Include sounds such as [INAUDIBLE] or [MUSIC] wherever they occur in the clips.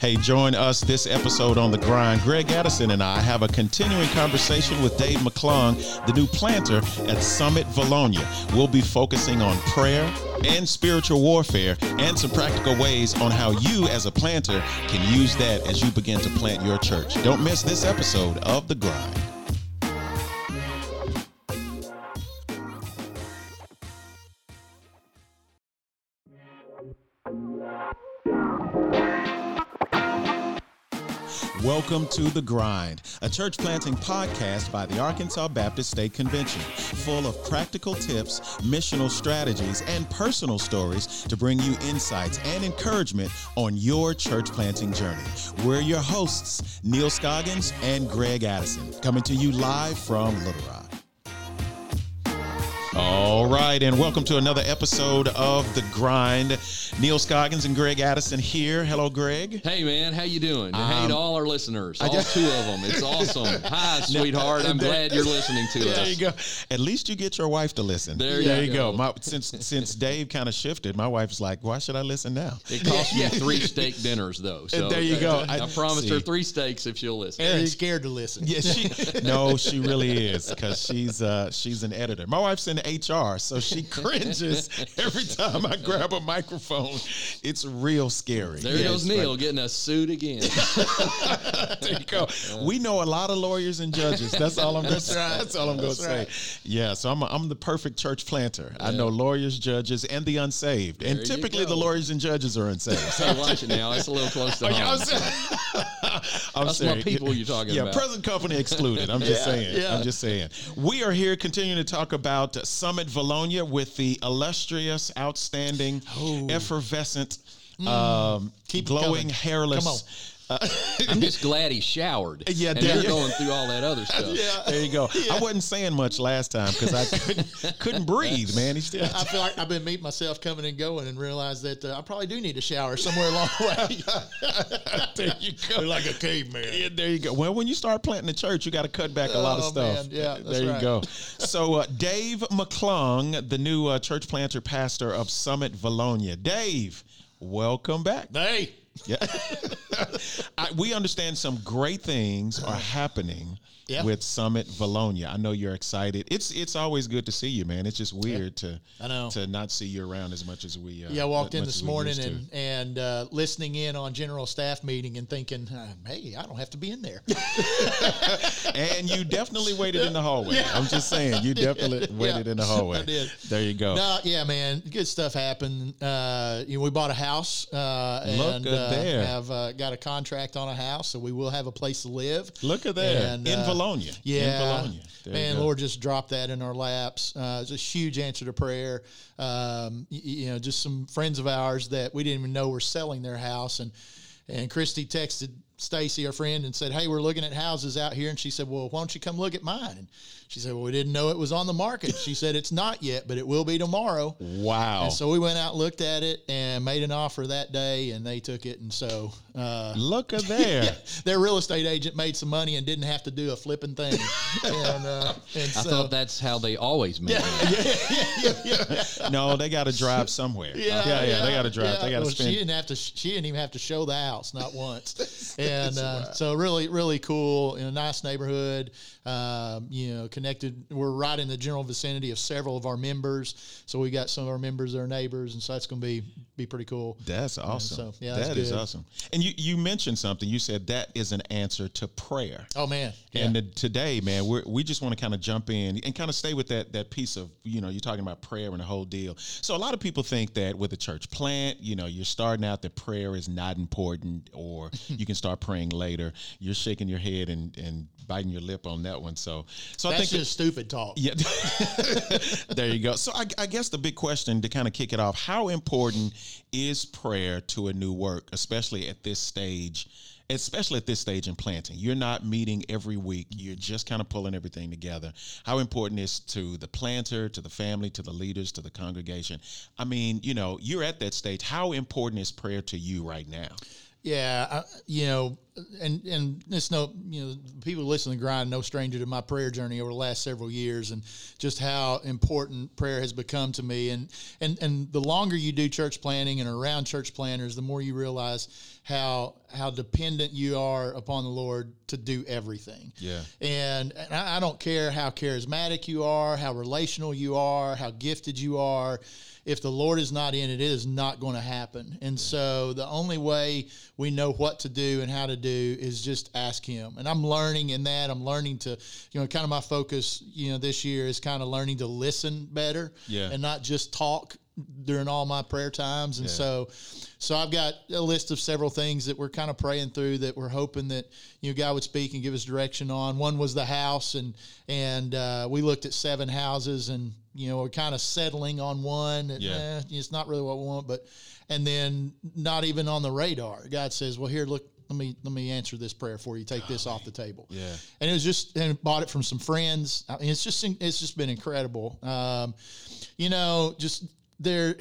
Hey, join us this episode on The Grind. Greg Addison and I have a continuing conversation with Dave McClung, the new planter at Summit Vilonia. We'll be focusing on prayer and spiritual warfare and some practical ways on how you, as a planter, can use that as you begin to plant your church. Don't miss this episode of The Grind. Welcome to The Grind, a church planting podcast by the Arkansas Baptist State Convention, full of practical tips, missional strategies, and personal stories to bring you insights and encouragement on your church planting journey. We're your hosts, Neal Scoggins and Greg Addison, coming to you live from Little Rock. All right, and welcome to another episode of The Grind. Neal Scoggins and Greg Addison here. Hello, Greg. Hey, man, how you doing? Um, hey to all our listeners, all two of them. It's awesome. [LAUGHS] Hi, sweetheart. I'm glad you're listening to [LAUGHS] there us. There you go. At least you get your wife to listen. There, there you go. go. My, since since Dave kind of shifted, my wife's like, "Why should I listen now?" It cost me [LAUGHS] three steak dinners, though. So there you go. I, I promised see. her three steaks if she'll listen. And she's scared to listen. Yeah, she. no, she really is because she's uh, she's an editor. My wife's in HR, so she [LAUGHS] cringes every time I grab a microphone. It's real scary. There goes Neal like, getting a suit again. [LAUGHS] there you go. We know a lot of lawyers and judges. That's all I'm going to say. That's all I'm going to right. say. Yeah, so I'm, a, I'm the perfect church planter. Yeah. I know lawyers, judges, and the unsaved. There and typically the lawyers and judges are unsaved. So watch it now. It's a little close to [LAUGHS] home. [LAUGHS] I'm That's my people you're talking yeah, about. Yeah, present company excluded. I'm just [LAUGHS] yeah, saying. Yeah. I'm just saying. We are here continuing to talk about Summit Vilonia with the illustrious, outstanding, oh. effervescent, mm. um, Keep glowing, hairless uh, [LAUGHS] I'm just glad he showered. Yeah, and they're going through all that other [LAUGHS] stuff. Yeah, there you go. Yeah. I wasn't saying much last time because I couldn't [LAUGHS] couldn't breathe, man. He still. I feel like I've been meeting myself coming and going, and realized that uh, I probably do need a shower somewhere along the way. there you go. You're like a caveman. Yeah, there you go. Well, when you start planting the church, you got to cut back a lot of oh, stuff. Man. Yeah, there you right. go. So, uh, Dave McClung, the new uh, church planter pastor of Summit Vilonia. Dave, welcome back. Hey. Yeah. [LAUGHS] I, we understand some great things are happening yeah. with Summit Vilonia. I know you're excited. It's it's always good to see you, man. It's just weird yeah. to I know to not see you around as much as we. Uh, yeah, I walked in this morning and and uh, listening in on general staff meeting and thinking, uh, hey, I don't have to be in there. [LAUGHS] and you definitely waited in the hallway. Yeah. I'm just saying, you [LAUGHS] definitely waited in the hallway. I did. There you go. No, yeah, man, good stuff happened. Uh, you know, we bought a house. Uh, Look and, there. Have got a contract on a house, so we will have a place to live. Look at that. And, in Vilonia. Yeah. In Vilonia. There Man, Lord just dropped that in our laps. Uh, it's a huge answer to prayer. Um, you, you know, just some friends of ours that we didn't even know were selling their house. And, and Christy texted Stacy, our friend, and said, Hey, we're looking at houses out here. And she said, Well, why don't you come look at mine? And she said, Well, we didn't know it was on the market. She said, It's not yet, but it will be tomorrow. Wow. And so we went out, looked at it, and made an offer that day, and they took it. And so, uh, look at [LAUGHS] there. yeah, their real estate agent made some money and didn't have to do a flipping thing. [LAUGHS] and, uh, and I so, thought that's how they always make yeah, yeah, yeah, yeah, No, they got to drive somewhere. Yeah, yeah, yeah, They got to drive. They got to well, spend. She didn't have to. She didn't even have to show the house, not once. [LAUGHS] and uh, so, really, really cool in a nice neighborhood. Um, you know, connected. We're right in the general vicinity of several of our members, so we got some of our members that are neighbors, and so that's going to be be pretty cool. That's awesome. Yeah, so, yeah, that is awesome. And you you mentioned something. You said that is an answer to prayer. Oh man. Yeah. And the, today, man, we we just want to kind of jump in and kind of stay with that that piece of you know you're talking about prayer and the whole deal. So a lot of people think that with a church plant, you know, you're starting out that prayer is not important, or [LAUGHS] you can start praying later. You're shaking your head and and biting your lip on that one. So, so That's I think just that, stupid talk. Yeah, [LAUGHS] there you go. So I, I guess the big question to kind of kick it off: How important is prayer to a new work, especially at this stage? especially at this stage in planting. You're not meeting every week. You're just kind of pulling everything together. How important is to the planter, to the family, to the leaders, to the congregation? I mean, you know, you're at that stage. How important is prayer to you right now? Yeah, I, you know, and and it's no, you know, people listening to grind no stranger to my prayer journey over the last several years, and just how important prayer has become to me. And and and the longer you do church planting and around church planters, the more you realize how how dependent you are upon the Lord to do everything. Yeah. And, and I, I don't care how charismatic you are, how relational you are, how gifted you are if the Lord is not in it, it is not going to happen. And so the only way we know what to do and how to do is just ask Him. And I'm learning in that. I'm learning to, you know, kind of my focus, you know, this year is kind of learning to listen better Yeah. and not just talk during all my prayer times. And Yeah. so, so I've got a list of several things that we're kind of praying through that we're hoping that you know God would speak and give us direction on. One was the house, and and uh, we looked at seven houses, and you know we're kind of settling on one. That, Yeah. eh, it's not really what we want, but and then not even on the radar. God says, "Well, here, look." Let me let me answer this prayer for you. Take this off the table. Yeah. and it was just and bought it from some friends. I mean, it's just it's just been incredible. Um, you know, just there.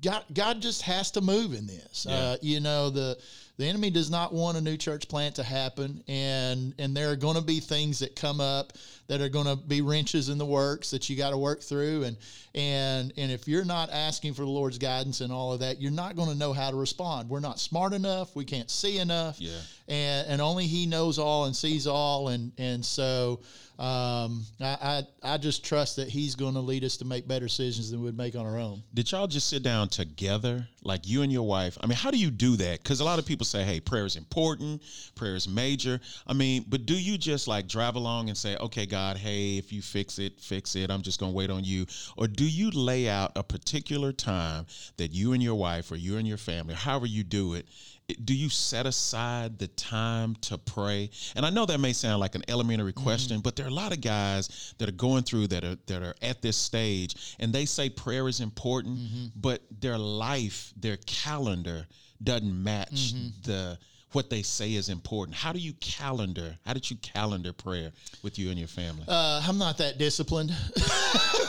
God, God just has to move in this. Yeah. Uh, you know, the the enemy does not want a new church plant to happen, and and there are going to be things that come up that are going to be wrenches in the works that you got to work through, and and and if you're not asking for the Lord's guidance and all of that, you're not going to know how to respond. We're not smart enough. We can't see enough. Yeah. And and only He knows all and sees all, and and so. Um, I, I I just trust that he's going to lead us to make better decisions than we'd make on our own. Did y'all just sit down together, like you and your wife? I mean, how do you do that? Because a lot of people say, hey, prayer is important, prayer is major. I mean, but do you just like drive along and say, okay, God, hey, if you fix it, fix it. I'm just going to wait on you. Or do you lay out a particular time that you and your wife or you and your family, however you do it, it- do you set aside the time to pray? And I know that may sound like an elementary mm-hmm. question, but there are a lot of guys that are going through that are that are at this stage, and they say prayer is important, mm-hmm. but their life, their calendar doesn't match mm-hmm. the what they say is important. How do you calendar? How did you calendar prayer with you and your family? Uh, I'm not that disciplined. [LAUGHS]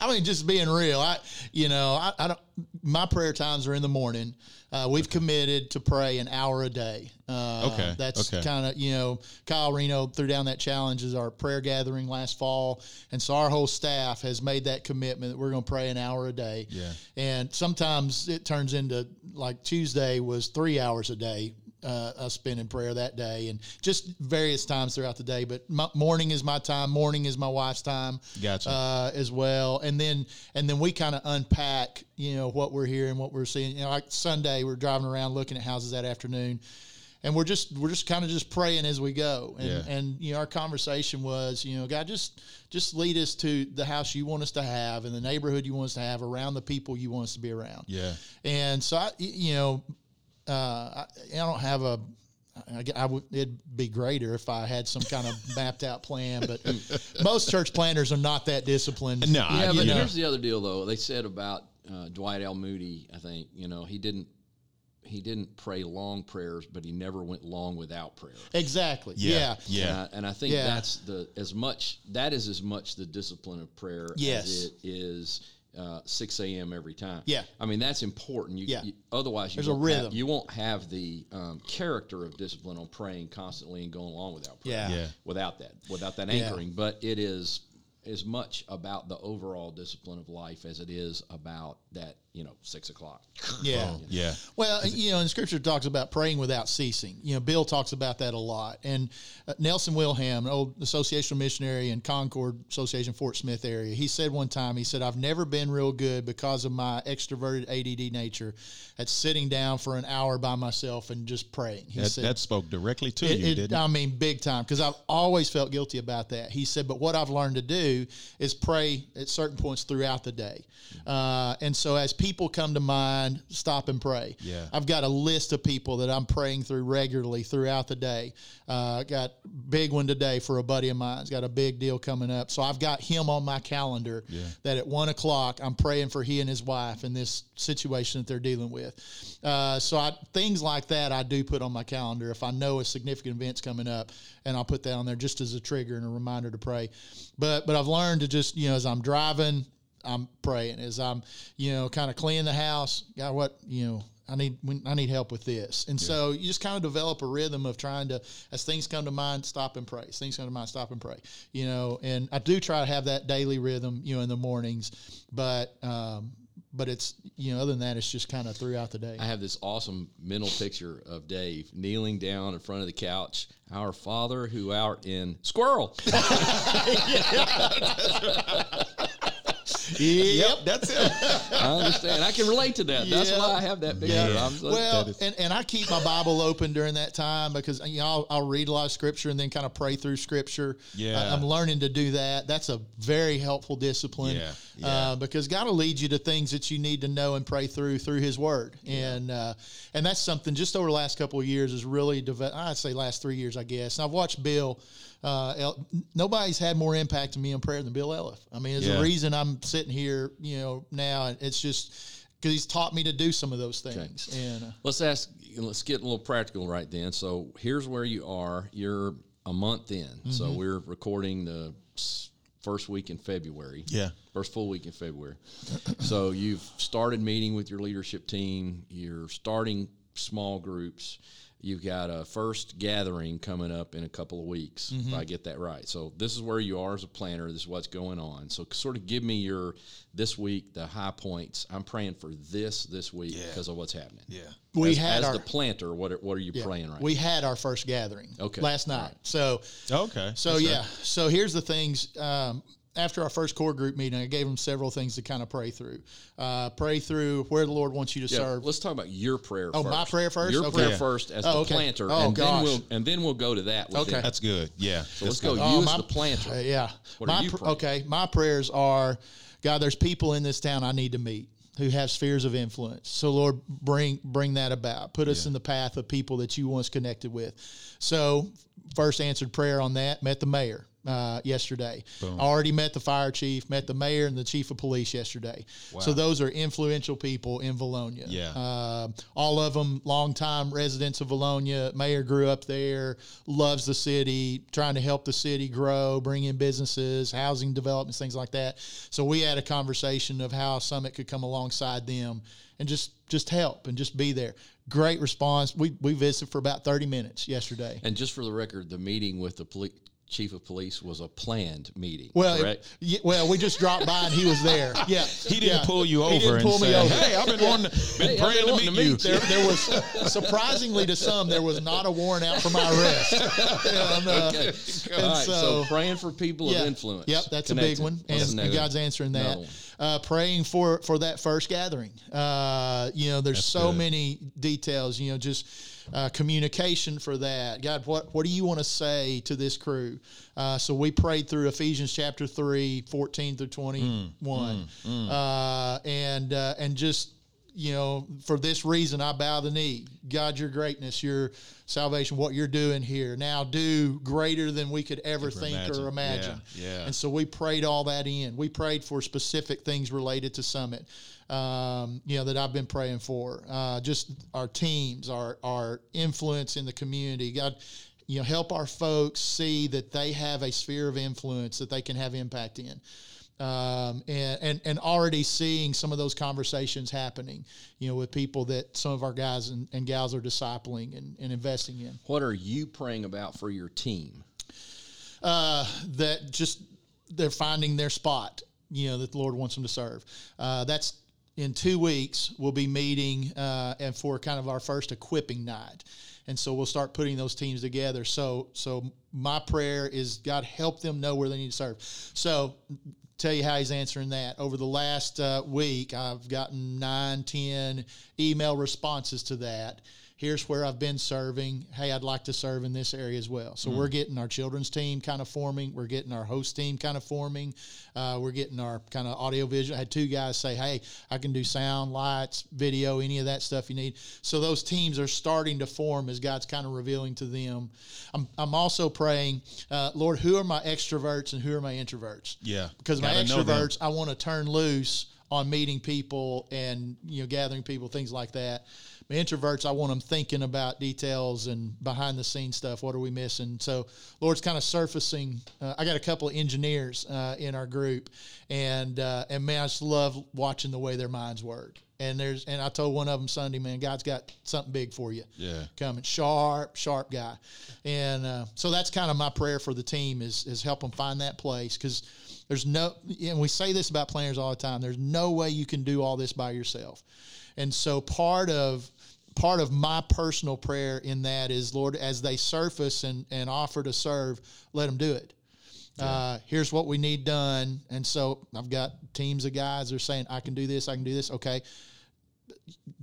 I mean, just being real. I, you know, I, I don't. My prayer times are in the morning. Uh, we've committed to pray an hour a day. Uh, Okay, that's okay. kind of you know, Kyle Reno threw down that challenge as our prayer gathering last fall, and so our whole staff has made that commitment that we're going to pray an hour a day. Yeah. And sometimes it turns into like Tuesday was three hours a day. Uh, I spend in prayer that day, and just various times throughout the day. But my, morning is my time. Morning is my wife's time, Gotcha. uh, as well. And then and then we kind of unpack, you know, what we're hearing, what we're seeing. You know, like Sunday, we're driving around looking at houses that afternoon, and we're just we're just kind of just praying as we go. And Yeah. and you know, our conversation was, you know, God, just just lead us to the house you want us to have, and the neighborhood you want us to have, around the people you want us to be around. yeah. And so I, you know, uh, I, I don't have a. I, g- I would. It'd be greater if I had some kind of [LAUGHS] mapped out plan, but most church planters are not that disciplined. No, Yeah, I, but you know, here's the other deal, though. They said about uh, Dwight L. Moody. I think you know he didn't he didn't pray long prayers, but he never went long without prayer. Exactly. Yeah. Yeah. And I, and I think Yeah. that's the as much that is as much the discipline of prayer Yes. as it is uh, 6 a.m. every time. Yeah. I mean that's important. You, Yeah. you- otherwise, you There's a won't have- rhythm. you won't have the um, character of discipline on praying constantly and going along without prayer. Yeah. Yeah. Without that, without that Yeah. anchoring, but it is as much about the overall discipline of life as it is about that you know six o'clock. Yeah. yeah. Well, you know, and Scripture talks about praying without ceasing. You know, Bill talks about that a lot. And uh, Nelson Wilhelm, an old associational missionary in Concord Association, Fort Smith area, he said one time, he said, "I've never been real good because of my extroverted ADD nature at sitting down for an hour by myself and just praying." He That, said, that spoke directly to it, you, it- didn't it? I mean, big time, because I've always felt guilty about that. He said, but what I've learned to do is pray at certain points throughout the day. Uh, and so as people come to mind, stop and pray. Yeah. I've got a list of people that I'm praying through regularly throughout the day. Uh, I got big one today for a buddy of mine. He's got a big deal coming up. So I've got him on my calendar yeah. that at one o'clock I'm praying for he and his wife in this situation that they're dealing with. Uh, so I, things like that I do put on my calendar if I know a significant event's coming up, and I'll put that on there just as a trigger and a reminder to pray. But but I've learned to just you know as I'm driving. I'm praying as I'm, you know, kind of cleaning the house. God, what, you know, I need I need help with this. And so you just kind of develop a rhythm of trying to, as things come to mind, stop and pray. As things come to mind, stop and pray. You know, and I do try to have that daily rhythm, you know, in the mornings, but. Um, but it's you know other than that it's just kind of throughout the day I have this awesome mental picture of Dave kneeling down in front of the couch. Our Father who art in squirrel. [LAUGHS] [LAUGHS] yep that's it. [LAUGHS] I understand. I can relate to that. That's Yeah. why I have that picture. Yeah. Well, is- and, and I keep my Bible open during that time because you know I'll, I'll read a lot of scripture and then kind of pray through scripture. Yeah. I, am learning to do that. That's a very helpful discipline. Yeah, yeah. Uh, because God will lead you to things that you need to know and pray through through His Word, and uh, and that's something just over the last couple of years has really developed. I'd say last three years, I guess. And I've watched Bill. Uh, El- nobody's had more impact on me in prayer than Bill Elliff. I mean, there's Yeah. a reason I'm sitting here, you know, now, and it's just because he's taught me to do some of those things. And uh, Let's ask. Let's get a little practical right then. So here's where you are. You're a month in. So Mm-hmm. we're recording the first week in February. Yeah. First full week in February. [CLEARS THROAT] so you've started meeting with your leadership team. You're starting small groups. You've got a first gathering coming up in a couple of weeks, Mm-hmm. if I get that right. So this is where you are as a planter. This is what's going on. So sort of give me your this week the high points. I'm praying for this this week because of what's happening. Yeah. we as, had as our the planter, what are, what are you yeah, praying right we had our first gathering Okay. last night. Right. So Okay. So That's yeah, right. so here's the things. Um, after our first core group meeting, I gave them several things to kind of pray through. Uh, pray through where the Lord wants you to Yeah, serve. let's talk about your prayer Oh, first. my prayer first? Your Okay. prayer Yeah. first as Oh, the okay. planter, Oh, and gosh. then we'll and then we'll go to that. with Okay. them. That's good. Yeah. So let's That's go. good. Oh, Use my- the planter. Uh, yeah. What are my you pr- praying? okay, my prayers are, God, there's people in this town I need to meet who have spheres of influence. So Lord, bring bring that about. Put us in the path of people that you want us connected with. So first answered prayer on that. Met the mayor. Uh, yesterday, already met the fire chief, met the mayor and the chief of police yesterday. So those are influential people in Vilonia. Yeah. Uh, all of them longtime residents of Vilonia. Mayor grew up there, loves the city, trying to help the city grow, bring in businesses, housing developments, things like that. So we had a conversation of how Summit could come alongside them and just just help and just be there. Great response. We we visited for about thirty minutes yesterday. And just for the record, the meeting with the poli- chief of police was a planned meeting. Well, correct. it- yeah, well, we just dropped by and he was there. [LAUGHS] Yeah, He didn't yeah. pull you over He didn't and pull me say, over. "Hey, I've been wanting, to, been Hey, I've praying been to meet to you." there, there was surprisingly to some there was not a warrant out for my arrest. [LAUGHS] And, uh, okay. and All right. So, so- praying for people of influence. Yep, that's a big one, and, another and? God's answering Another that. One. Uh, praying for for that first gathering. Uh, you know, there's That's so good. many details. You know, just uh, communication for that. God, what what do you want to say to this crew? Uh, so we prayed through Ephesians chapter 3, 14 through 21. Uh, and uh, and just you know, for this reason, I bow the knee. God, your greatness, your salvation, what you're doing here. Now do greater than we could ever think imagine. or imagine. Yeah, yeah. And so we prayed all that in. We prayed for specific things related to Summit, um, you know, that I've been praying for. Uh, just our teams, our, our influence in the community. God, you know, help our folks see that they have a sphere of influence that they can have impact in um, and, and and already seeing some of those conversations happening, you know, with people that some of our guys and, and gals are discipling and, and investing in. What are you praying about for your team? Uh, that just they're finding their spot, you know, that the Lord wants them to serve. Uh, that's in two weeks. We'll be meeting uh, and for kind of our first equipping night. And so we'll start putting those teams together. So, so my prayer is God help them know where they need to serve. So, tell you how He's answering that. Over the last uh, week, I've gotten nine, ten email responses to that. Here's where I've been serving. Hey, I'd like to serve in this area as well. So we're getting our children's team kind of forming. We're getting our host team kind of forming. Uh, we're getting our kind of audio visual. I had two guys say, "Hey, I can do sound, lights, video, any of that stuff you need." So those teams are starting to form as God's kind of revealing to them. I'm, I'm also praying, uh, Lord, who are my extroverts and who are my introverts? Yeah, because my gotta extroverts, I want to turn loose on meeting people and you know gathering people, things like that. My introverts, I want them thinking about details and behind the scenes stuff. What are we missing? So, Lord's kind of surfacing. Uh, I got a couple of engineers uh, in our group, and uh, and man, I just love watching the way their minds work. And there's and I told one of them Sunday, man, God's got something big for you. Yeah. coming sharp, sharp guy, and uh, so that's kind of my prayer for the team is is help them find that place because there's no and we say this about planters all the time. There's no way you can do all this by yourself, and so part of part of my personal prayer in that is Lord, as they surface and and offer to serve, let them do it. Uh, here's what we need done. And so I've got teams of guys that are saying, I can do this, I can do this. Okay,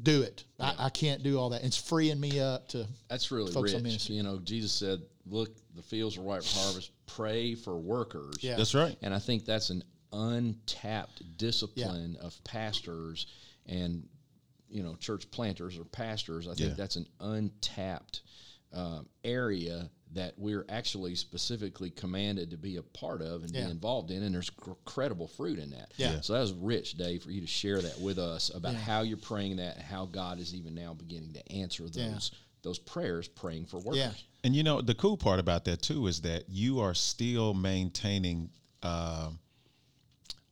do it. I, I can't do all that. It's freeing me up to. That's really rich. ministry. You know, Jesus said, "Look, the fields are ripe for harvest. Pray for workers." Yeah. That's right. And I think that's an untapped discipline of pastors and you know church planters or pastors. I think Yeah. that's an untapped um, area that we're actually specifically commanded to be a part of and Yeah. be involved in, and there's cr- credible fruit in that. Yeah. So that was rich, Dave, for you to share that with us about how you're praying that, and how God is even now beginning to answer those Yeah. those prayers, praying for workers. And you know, the cool part about that too is that you are still maintaining. um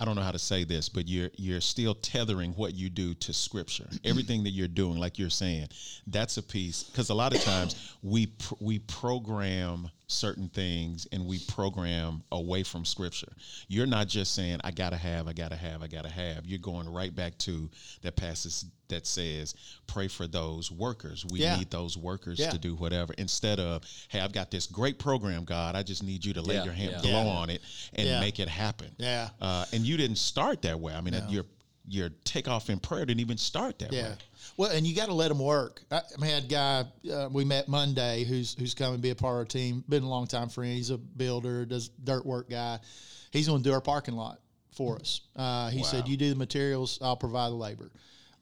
I don't know how to say this, but you're you're still tethering what you do to Scripture. [CLEARS THROAT] Everything that you're doing, like you're saying, that's a piece. Because a lot of times we pr- we program certain things and we program away from Scripture. You're not just saying I gotta have, I gotta have, I gotta have. You're going right back to that passage that says, "Pray for those workers. We Yeah. need those workers Yeah. to do whatever." Instead of, "Hey, I've got this great program, God. I just need you to lay Yeah, your hand, blow on it, and make it happen." Yeah. Uh, and you didn't start that way. I mean, your your takeoff in prayer didn't even start that Yeah. way. Well, and you got to let them work. I, I had a guy uh, we met Monday who's who's come and be a part of our team. Been a long time friend. He's a builder, does dirt work guy. He's going to do our parking lot for us. Uh, he said, "You do the materials, I'll provide the labor."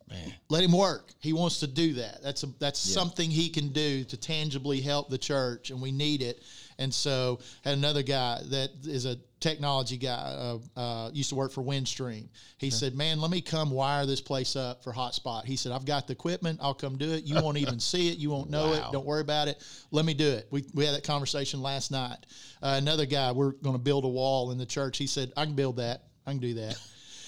Man. Let him work. He wants to do that. That's a that's something he can do to tangibly help the church, and we need it. And so, had another guy that is a technology guy. Uh, uh, used to work for Windstream. He said, "Man, let me come wire this place up for hotspot." He said, "I've got the equipment. I'll come do it. You won't even see it. You won't know Wow. it. Don't worry about it. Let me do it." We we had that conversation last night. Uh, another guy, we're going to build a wall in the church. He said, "I can build that. I can do that."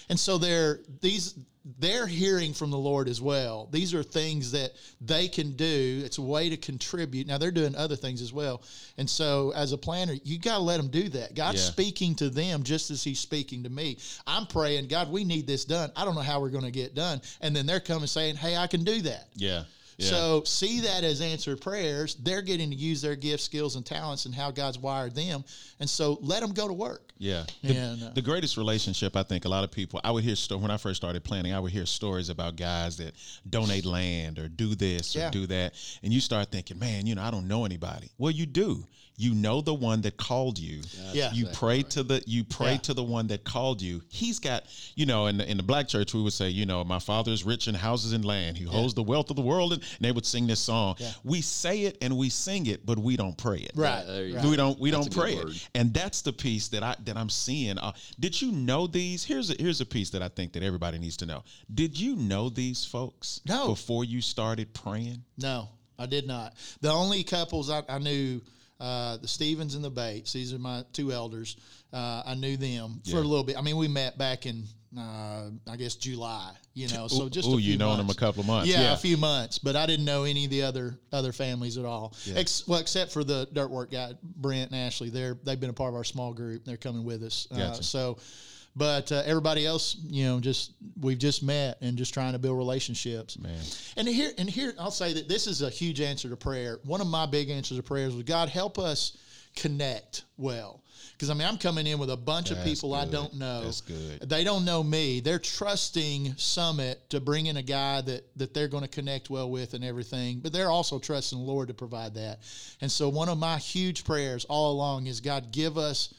And so they're these they're hearing from the Lord as well. These are things that they can do. It's a way to contribute. Now they're doing other things as well. And so as a planter, you got to let them do that. God's Yeah. speaking to them just as he's speaking to me. I'm praying, God, we need this done. I don't know how we're going to get done. And then they're coming saying, "Hey, I can do that." Yeah. Yeah. So see that as answered prayers. They're getting to use their gifts, skills, and talents and how God's wired them. And so let them go to work. Yeah. The, And, uh, the greatest relationship, I think, a lot of people, I would hear, sto- when I first started planting, I would hear stories about guys that donate land or do this or do that. And you start thinking, man, you know, I don't know anybody. Well, you do. You know the one that called you. Yeah. You pray to the you pray Yeah. to the one that called you. He's got, you know, in the, in the black church we would say, you know, my father is rich in houses and land. He holds the wealth of the world, and, and they would sing this song. We say it and we sing it, but we don't pray it. Right. there you right. go. We don't we That's don't pray it, and that's the piece that I that I'm seeing. Uh, did you know these? Here's a, here's a piece that I think that everybody needs to know. Did you know these folks No. before you started praying? No, I did not. The only couples I, I knew, uh, the Stevens and the Bates. These are my two elders. Uh, I knew them for a little bit. I mean, we met back in, uh, I guess July. You know, so just ooh, a few you known them a couple of months. Yeah, Yeah. a few months, but I didn't know any of the other other families at all. Ex- well, except for the dirt work guy, Brent and Ashley. They're they've been a part of our small group. They're coming with us. Uh, Gotcha. so, but uh, everybody else, you know, just we've just met and just trying to build relationships. Man. And here, and here, I'll say that this is a huge answer to prayer. One of my big answers to prayers was, God, help us connect well. Because I mean, I'm coming in with a bunch of That's people I don't know. That's good. They don't know me. They're trusting Summit to bring in a guy that that they're going to connect well with and everything. But they're also trusting the Lord to provide that. And so, one of my huge prayers all along is, God, give us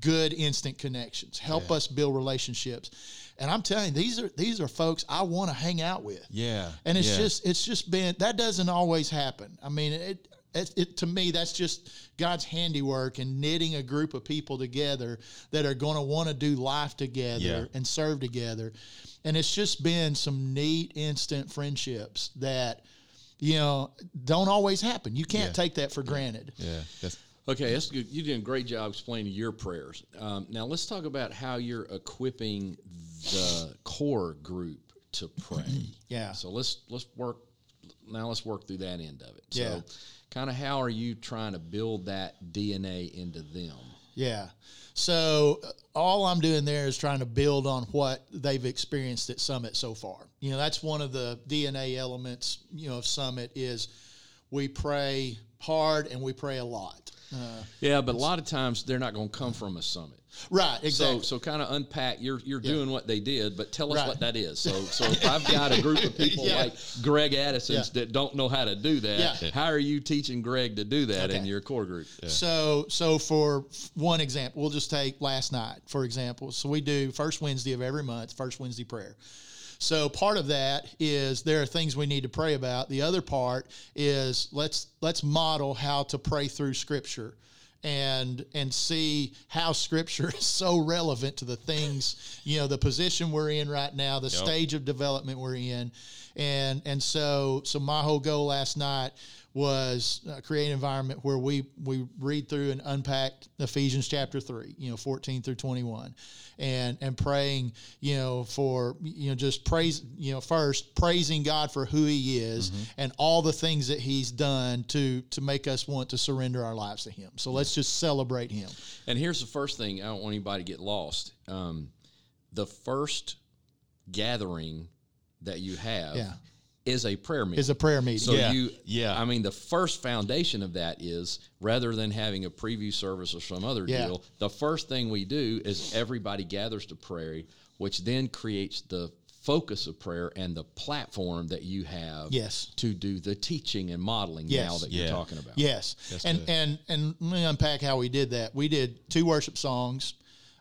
good instant connections. Help us build relationships. And I'm telling you, these are these are folks I want to hang out with Yeah. and it's yeah. just it's just been that doesn't always happen. I mean, it it, it, to me, that's just God's handiwork and knitting a group of people together that are going to want to do life together Yeah. and serve together. And it's just been some neat instant friendships that, you know, don't always happen. You can't Yeah. take that for granted. Yeah, that's Okay, that's good. You did a great job explaining your prayers. Um, now let's talk about how you're equipping the core group to pray. [CLEARS THROAT] Yeah. So let's let's work. Now let's work through that end of it. Yeah. So, kind of how are you trying to build that DNA into them? Yeah. So uh, all I'm doing there is trying to build on what they've experienced at Summit so far. You know, that's one of the DNA elements, you know, of Summit is we pray hard and we pray a lot. Uh, Yeah, but a lot of times they're not going to come from a summit. right, exactly. So, so kind of unpack. You're you're doing what they did, but tell us Right. what that is. So, so [LAUGHS] if I've got a group of people Yeah. like Greg Addison's Yeah. that don't know how to do that, Yeah. how are you teaching Greg to do that in your core group? So, so for one example, we'll just take last night, for example. So we do first Wednesday of every month, first Wednesday prayer. So part of that is there are things we need to pray about. The other part is let's let's model how to pray through Scripture, and and see how Scripture [LAUGHS] is so relevant to the things you know the position we're in right now, the stage of development we're in, and and so so my whole goal last night was uh, create an environment where we we read through and unpack Ephesians chapter 3 you know 14 through 21 and and praying you know for you know just praise you know first praising God for who he is and all the things that he's done to to make us want to surrender our lives to him so let's just celebrate him And here's the first thing I don't want anybody to get lost. Um, the first gathering that you have Yeah. Is a prayer meeting. is a prayer meeting So Yeah, you, yeah. I mean, the first foundation of that is rather than having a preview service or some other Yeah. deal, the first thing we do is everybody gathers to pray, which then creates the focus of prayer and the platform that you have Yes. to do the teaching and modeling Yes. now that Yeah. you're talking about. Yes, and good. and and let me unpack how we did that. We did two worship songs.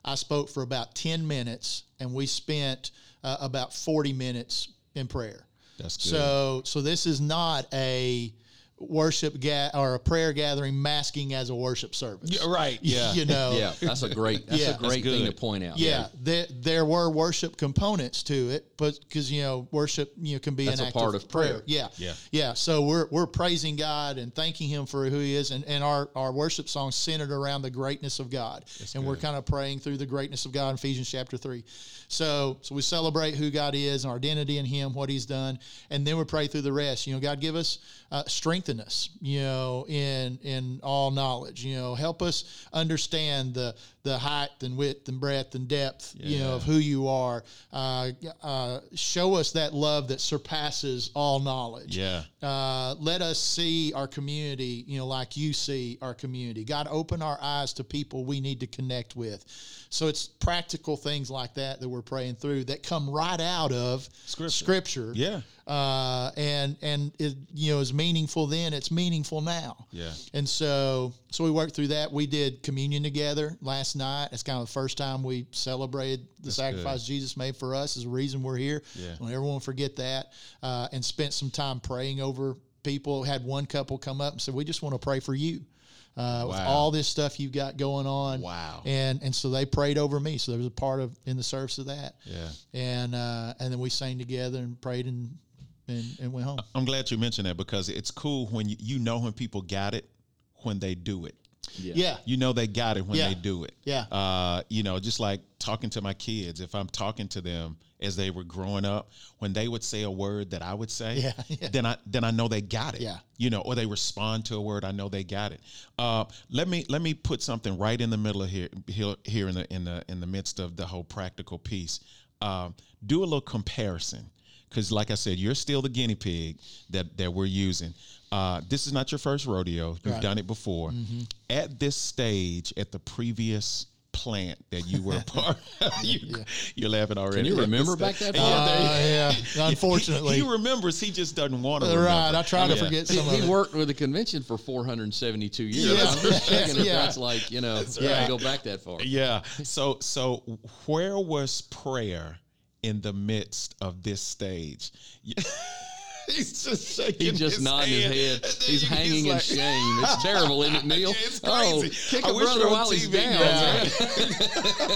I spoke for about ten minutes, and we spent uh, about forty minutes in prayer. That's good. So so this is not a worship ga- or a prayer gathering masking as a worship service. Yeah, right. [LAUGHS] Yeah. you know. Yeah, that's a great that's Yeah. a That's great thing to point out. Yeah, there, there were worship components to it, but because you know worship you know can be That's an a act part of prayer. Yeah, Yeah. yeah. So we're we're praising God and thanking Him for who He is, and, and our our worship song centered around the greatness of God, and we're kind of praying through the greatness of God in Ephesians chapter three. So so we celebrate who God is and our identity in Him, what He's done, and then we pray through the rest. You know, God give us uh, strengthen us, you know, in in all knowledge. You know, help us understand the the height and width and breadth and depth, you know, of who you are. Uh, uh, show us that love that surpasses all knowledge. Yeah. Uh, let us see our community, you know, like you see our community. God, open our eyes to people we need to connect with. So it's practical things like that that we're praying through that come right out of Scripture. Scripture. Yeah. Uh, and and it, you know is meaningful then. It's meaningful now. Yeah. And so so we worked through that. We did communion together last night. It's kind of the first time we celebrated the sacrifice Jesus made for us. Is the reason we're here. Yeah. Don't everyone forget that. Uh, and spent some time praying over people. Had one couple come up and said, "We just want to pray for you." Uh, With all this stuff you've got going on, Wow. and and so they prayed over me. So there was a part of in the service of that, Yeah. and uh, and then we sang together and prayed and and, and went home. I'm glad you mentioned that because it's cool when you, you know when people got it when they do it. Yeah, You know they got it when Yeah. they do it. Yeah. Uh, you know, just like talking to my kids, if I'm talking to them as they were growing up, when they would say a word that I would say, Yeah, [LAUGHS] yeah. then I then I know they got it. Yeah. You know, or they respond to a word, I know they got it. Uh, let me let me put something right in the middle of here here, here in the in the in the midst of the whole practical piece. Um, do a little comparison. Because, like I said, you're still the guinea pig that, that we're using. Uh, this is not your first rodeo. You've Right. Mm-hmm. done it before. At this stage, at the previous plant that you were a [LAUGHS] part of, you, you're laughing already. Can you remember back that far? Uh, there you- yeah. [LAUGHS] Unfortunately, he, he remembers. He just doesn't want to. Remember. right. I try to Yeah. forget He, some of he it. worked with the convention for 472 years. Yeah, I'm just checking if that's like, you know, right. go back that far. Yeah. So so where was prayer in the midst of this stage? [LAUGHS] [LAUGHS] he's just shaking. He's just his nodding hand. his head. And then He's hanging in shame. It's [LAUGHS] terrible, isn't it, Neal? It's Oh, kick I a wish brother you were on while he's down. man. [LAUGHS] man.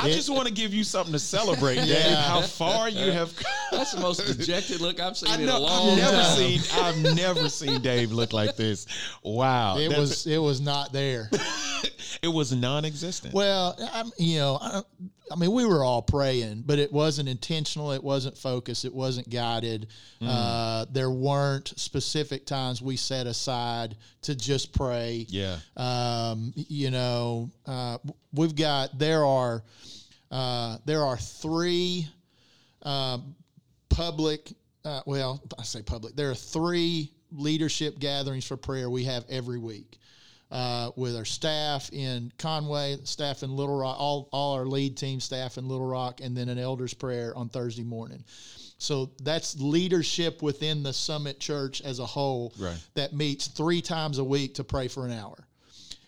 I just want to give you something to celebrate, Dave. Yeah. How far you have come. That's the most dejected look I've seen I in a long I've never time. seen. I've never seen Dave look like this. Wow, It That's- was it was not there. It was non-existent. Well, I'm, you know, I, I mean, we were all praying, but it wasn't intentional. It wasn't focused. It wasn't guided. Mm. Uh, there weren't specific times we set aside to just pray. yeah. Um, you know, uh, we've got there are uh, there are three um, public. Uh, well, I say public. There are three leadership gatherings for prayer we have every week. Uh, with our staff in Conway, staff in Little Rock, all, all our lead team staff in Little Rock, and then an elders prayer on Thursday morning. So that's leadership within the Summit Church as a whole Right. that meets three times a week to pray for an hour.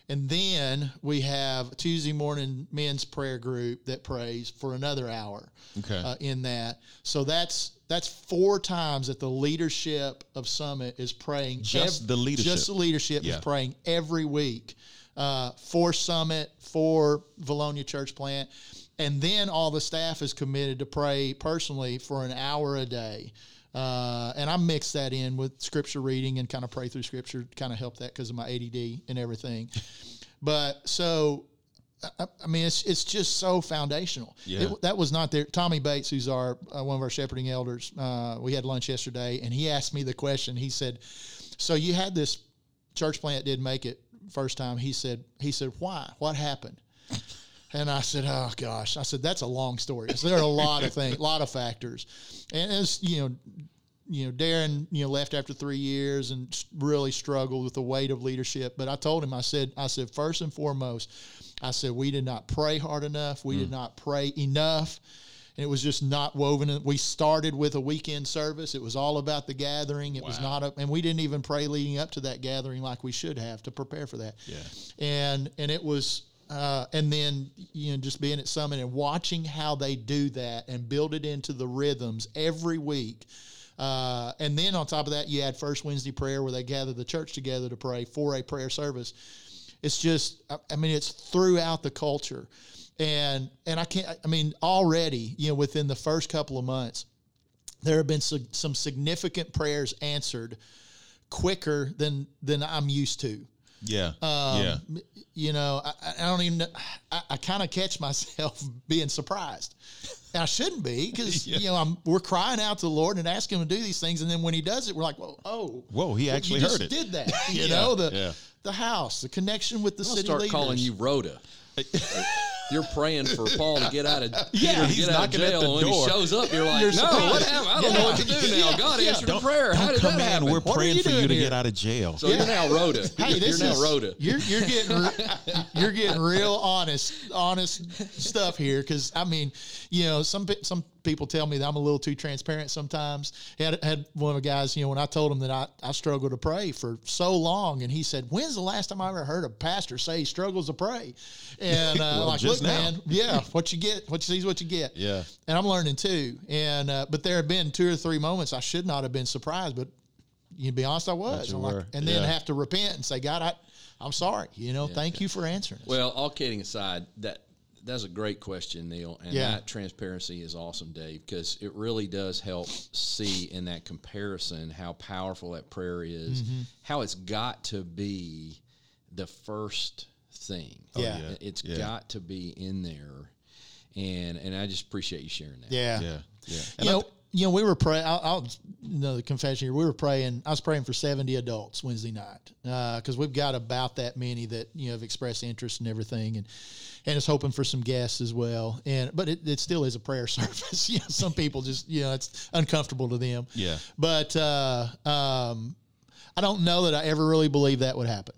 And then we have Tuesday morning men's prayer group that prays for another hour Okay. uh, in that. So that's that's four times that the leadership of Summit is praying. Just the leadership. Just the leadership Yeah. is praying every week uh, for Summit, for Vilonia Church Plant. And then all the staff is committed to pray personally for an hour a day. Uh, and I mix that in with scripture reading and kind of pray through scripture kind of help that because of my ADD and everything. But so I, I mean, it's it's just so foundational. Yeah. It- that was not there. Tommy Bates, who's our uh, one of our shepherding elders, uh, we had lunch yesterday, and he asked me the question. He said, "So you had this church plant didn't make it first time." He said, "He said why? What happened?" And I said, "Oh gosh," I said, "That's a long story. So there are a lot of things, [LAUGHS] a lot of factors, and as you know." You know, Darren, you know, left after three years and really struggled with the weight of leadership. But I told him, I said, I said, first and foremost, I said we did not pray hard enough. We did mm. not pray enough. And it was just not woven. in. We started with a weekend service. It was all about the gathering. It was not, a, and we didn't even pray leading up to that gathering like we should have to prepare for that. Yeah. And and it was, uh, and then you know just being at Summit and watching how they do that and build it into the rhythms every week. Uh, and then on top of that, you add First Wednesday prayer where they gather the church together to pray for a prayer service. It's just, I- mean, it's throughout the culture, and and I can't. I mean, already, you know, within the first couple of months, there have been some, some significant prayers answered quicker than than I'm used to. Yeah. Um, yeah. You know, I, I don't even. know- I, I kind of catch myself [LAUGHS] being surprised. And I shouldn't be because [LAUGHS] Yeah. you know I'm we're crying out to the Lord and asking Him to do these things, and then when He does it, we're like, "Whoa, oh, Whoa, he actually you heard just it. Did that? [LAUGHS] You Yeah, know the yeah. the house, the connection with the I'll city start leaders. calling you Rhoda. You're praying for Paul to get out of Yeah, Peter he's get out of jail. and when door. he shows up, you're like, You're no, what happened? I don't know what to do now. Yeah, [LAUGHS] God yeah. answered the prayer. How Don't did come that in. happen? We're What are praying you for you doing to here? get out of jail. so you're now Rhoda. Hey, you're this now is Rhoda. you're you're getting re- [LAUGHS] you're getting real honest honest stuff here because I mean, you know, some pe- some people tell me that I'm a little too transparent sometimes. Had had one of the guys, you know, when I told him that I I struggle to pray for so long, and he said, "When's the last time I ever heard a pastor say he struggles to pray?" And [LAUGHS] uh, Well, like, just look, now. man, yeah, what you get, what you see is what you get. Yeah. and I'm learning too. And uh, but there have been two or three moments I should not have been surprised, but you be honest, I was. I'm like- and then Yeah. have to repent and say, God, I, I'm sorry. You know, thank you for answering. us." Well, all kidding aside, that that's a great question, Neal, and Yeah. that transparency is awesome, Dave, because it really does help see in that comparison how powerful that prayer is, Mm-hmm. how it's got to be the first thing. Yeah. yeah. It's Yeah. got to be in there, and and I just appreciate you sharing that. yeah. Yeah. Yeah. You know, you know, we were praying. I'll, I'll know the confession here. We were praying. I was praying for seventy adults Wednesday night because we've got about that many that you know have expressed interest and everything, and and is hoping for some guests as well. And but it, it still is a prayer [LAUGHS] service. you know, some people just you know it's uncomfortable to them. Yeah. But uh, um, I don't know that I ever really believed that would happen.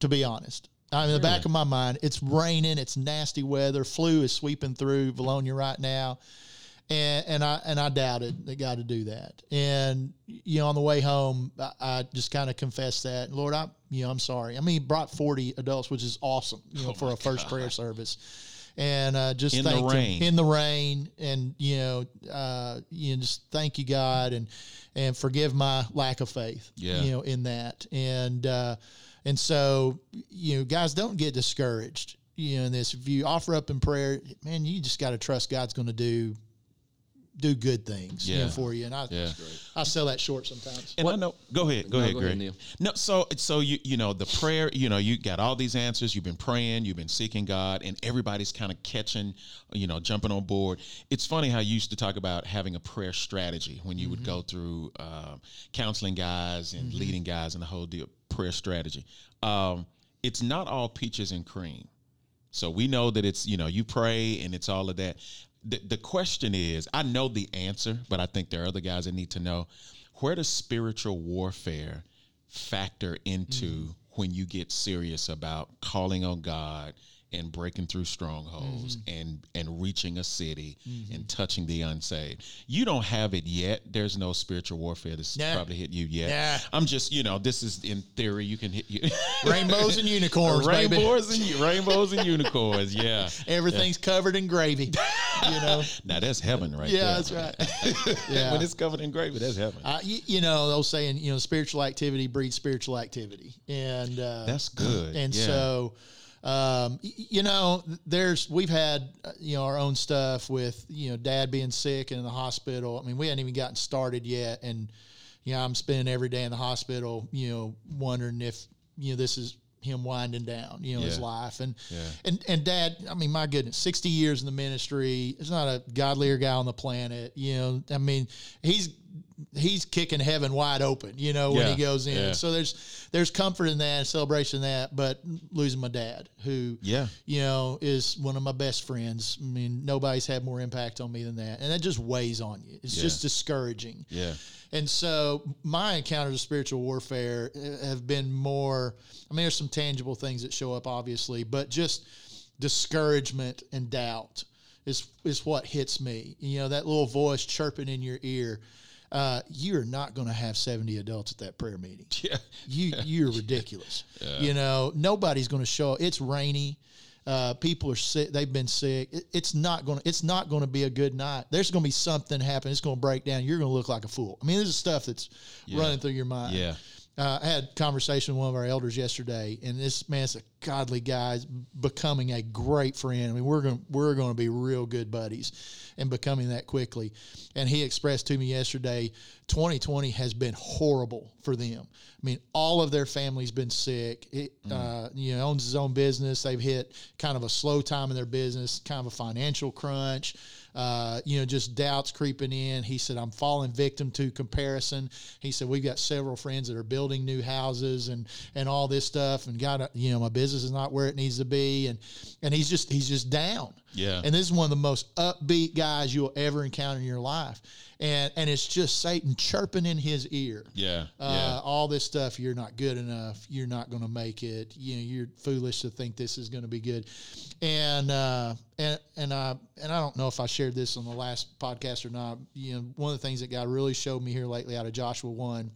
To be honest, I mean, in the back of my mind, it's raining, it's nasty weather, flu is sweeping through Vilonia right now, and and I and I doubted that God to do that. And you know, on the way home, I, I just kind of confessed that, Lord, I you know I'm sorry. I mean, he brought 40 adults, which is awesome, you know, for a first prayer service. and uh, just In the rain. him in the rain, and you know, uh, you know, just thank you, God, and and forgive my lack of faith, Yeah. you know, in that, and uh, and so you know, guys, don't get discouraged, you know, in this. If you offer up in prayer, man, you just got to trust God's going to do do good things you know, for you, and I Yeah. I sell that short sometimes. And I know. Go ahead. Go No, ahead, go Greg. ahead, No, so so you you know the prayer. You know you got all these answers. You've been praying. You've been seeking God, and everybody's kind of catching. You know, jumping on board. It's funny how you used to talk about having a prayer strategy when you would go through um, counseling guys and leading guys and the whole deal. Prayer strategy. Um, it's not all peaches and cream. So we know that it's, you know, you pray and it's all of that. The, the question is, I know the answer, but I think there are other guys that need to know where does spiritual warfare factor into mm-hmm. when you get serious about calling on God and breaking through strongholds and and reaching a city and touching the unsaved. You don't have it yet. There's no spiritual warfare that's Nah. probably hit you yet. Nah. I'm just, you know, this is in theory. You can hit you. [LAUGHS] Rainbows and unicorns, baby. rainbows and rainbows and unicorns. Yeah. [LAUGHS] Everything's covered in gravy. You know. [LAUGHS] Now that's heaven right yeah, there. that's right. yeah. when it's covered in gravy, that's heaven. I, you, you know, those saying, you know, spiritual activity breeds spiritual activity, and uh, That's good. And Yeah. so, um, you know, there's we've had uh, you know our own stuff with you know dad being sick and in the hospital. I mean, we hadn't even gotten started yet, and you know, I'm spending every day in the hospital, you know, wondering if you know this is him winding down, you know, his life, and Yeah. and and dad, I mean, my goodness, 60 years in the ministry. There's not a godlier guy on the planet, you know. I mean, he's he's kicking heaven wide open, you know, when Yeah, he goes in. yeah. So there's there's comfort in that, celebration in that, but losing my dad, who Yeah. you know is one of my best friends. I mean, nobody's had more impact on me than that, and that just weighs on you. It's Yeah. just discouraging. Yeah. And so my encounters of spiritual warfare uh, have been more. I mean, there's some tangible things that show up, obviously, but just discouragement and doubt is is what hits me. You know, that little voice chirping in your ear. Uh, you're not going to have 70 adults at that prayer meeting. [LAUGHS] Yeah. You you're ridiculous. [LAUGHS] You know, nobody's going to show. It's rainy. Uh, people are sick. They've been sick. It, it's not going. to It's not going to be a good night. There's going to be something happen. It's going to break down. You're going to look like a fool. I mean, this is stuff that's running through your mind. Yeah. Uh, I had a conversation with one of our elders yesterday, and this man's a godly guy, is becoming a great friend. I mean, we're going we're going to be real good buddies, and becoming that quickly. And he expressed to me yesterday, 2020 has been horrible for them. I mean, all of their family's been sick. It, uh, you know, owns his own business. They've hit kind of a slow time in their business, kind of a financial crunch. Uh, you know, just doubts creeping in. He said, I'm falling victim to comparison. He said, We've got several friends that are building new houses and and all this stuff, and got you know, my business is not where it needs to be, and and he's just he's just down. Yeah. And this is one of the most upbeat guys you'll ever encounter in your life. And and it's just Satan chirping in his ear. Yeah. Uh, yeah. all this stuff, you're not good enough. You're not going to make it. You know, you're foolish to think this is going to be good. And uh, and and I and I don't know if I shared this on the last podcast or not. You know, one of the things that God really showed me here lately out of Joshua one